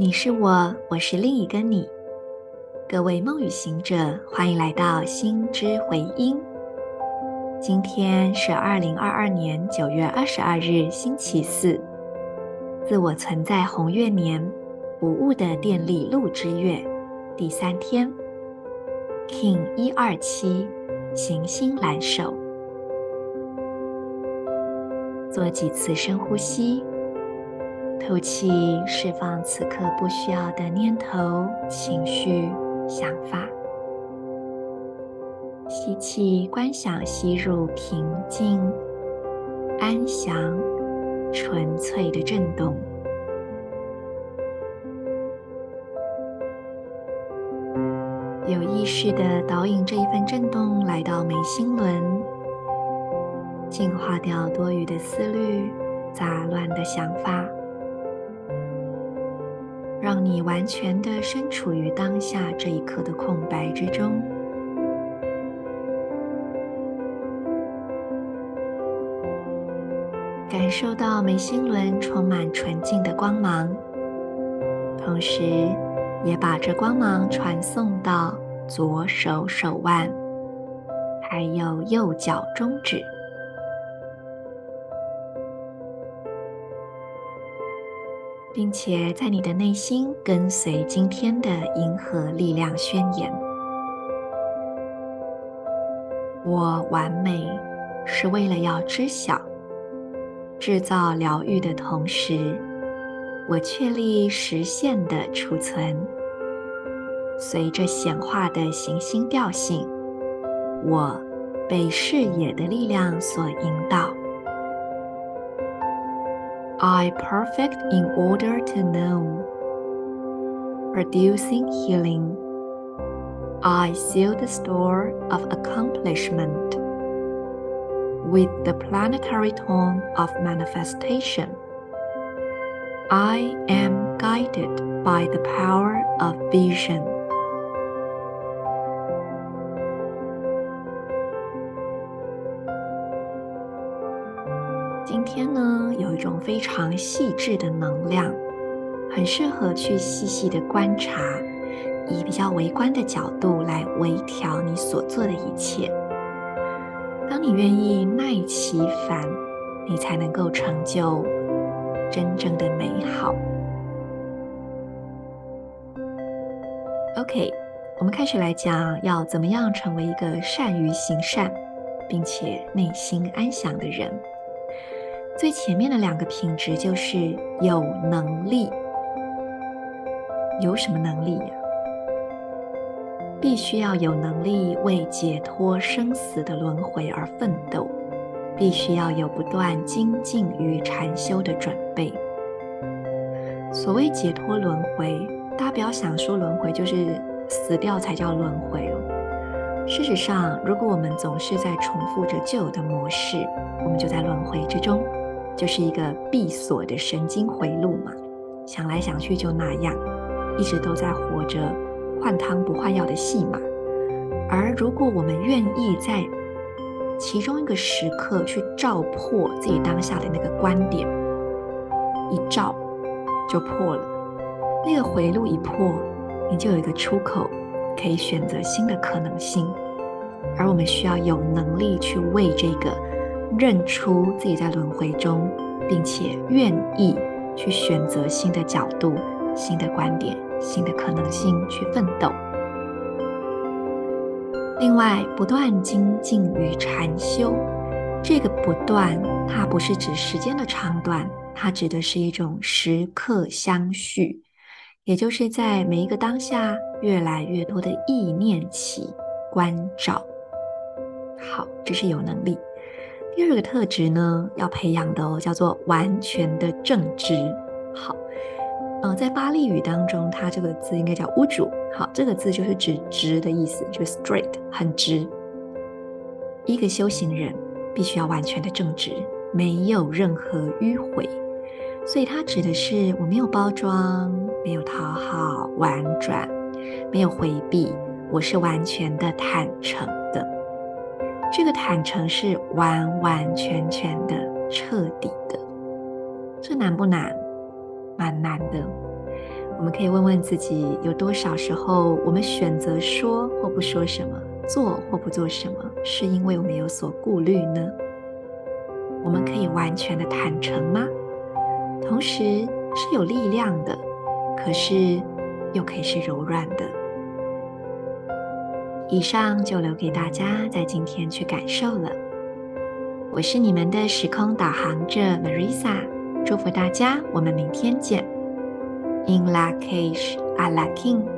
你是我，我是另一个你。各位梦语行者，欢迎来到心之回音。今天是二零二二年九月二十二日，星期四，自我存在红月年无误的电力路之月第三天，King 一二七行星蓝手，做几次深呼吸。吐气，释放此刻不需要的念头、情绪、想法。吸气，观想吸入平静、安详、纯粹的震动。有意识的导引这一份震动来到眉心轮，净化掉多余的思虑、杂乱的想法。你完全的身处于当下这一刻的空白之中，感受到眉心轮充满纯净的光芒，同时也把这光芒传送到左手手腕，还有右脚中指。并且在你的内心跟随今天的银河力量宣言：我完美是为了要知晓、制造疗愈的同时，我确立实现的储存。随着显化的行星调性，我被视野的力量所引导。I perfect in order to know, producing healing. I seal the store of accomplishment with the planetary tone of manifestation. I am guided by the power of vision. 天呢，有一种非常细致的能量，很适合去细细的观察，以比较微观的角度来微调你所做的一切。当你愿意耐其烦，你才能够成就真正的美好。OK，我们开始来讲，要怎么样成为一个善于行善，并且内心安详的人。最前面的两个品质就是有能力，有什么能力呀？必须要有能力为解脱生死的轮回而奋斗，必须要有不断精进与禅修的准备。所谓解脱轮回，大家不要想说轮回就是死掉才叫轮回哦。事实上，如果我们总是在重复着旧有的模式，我们就在轮回之中。就是一个闭锁的神经回路嘛，想来想去就那样，一直都在活着换汤不换药的戏码。而如果我们愿意在其中一个时刻去照破自己当下的那个观点，一照就破了，那个回路一破，你就有一个出口，可以选择新的可能性。而我们需要有能力去为这个。认出自己在轮回中，并且愿意去选择新的角度、新的观点、新的可能性去奋斗。另外，不断精进与禅修，这个不断，它不是指时间的长短，它指的是一种时刻相续，也就是在每一个当下，越来越多的意念起关照。好，这是有能力。第二个特质呢，要培养的哦，叫做完全的正直。好，呃，在巴利语当中，它这个字应该叫乌主。好，这个字就是指直的意思，就是 straight，很直。一个修行人必须要完全的正直，没有任何迂回。所以它指的是我没有包装，没有讨好、婉转，没有回避，我是完全的坦诚。这个坦诚是完完全全的、彻底的，这难不难？蛮难的。我们可以问问自己，有多少时候我们选择说或不说什么，做或不做什么，是因为我们有所顾虑呢？我们可以完全的坦诚吗？同时是有力量的，可是又可以是柔软的。以上就留给大家在今天去感受了。我是你们的时空导航者 Marisa，祝福大家，我们明天见。In la cage, a la king.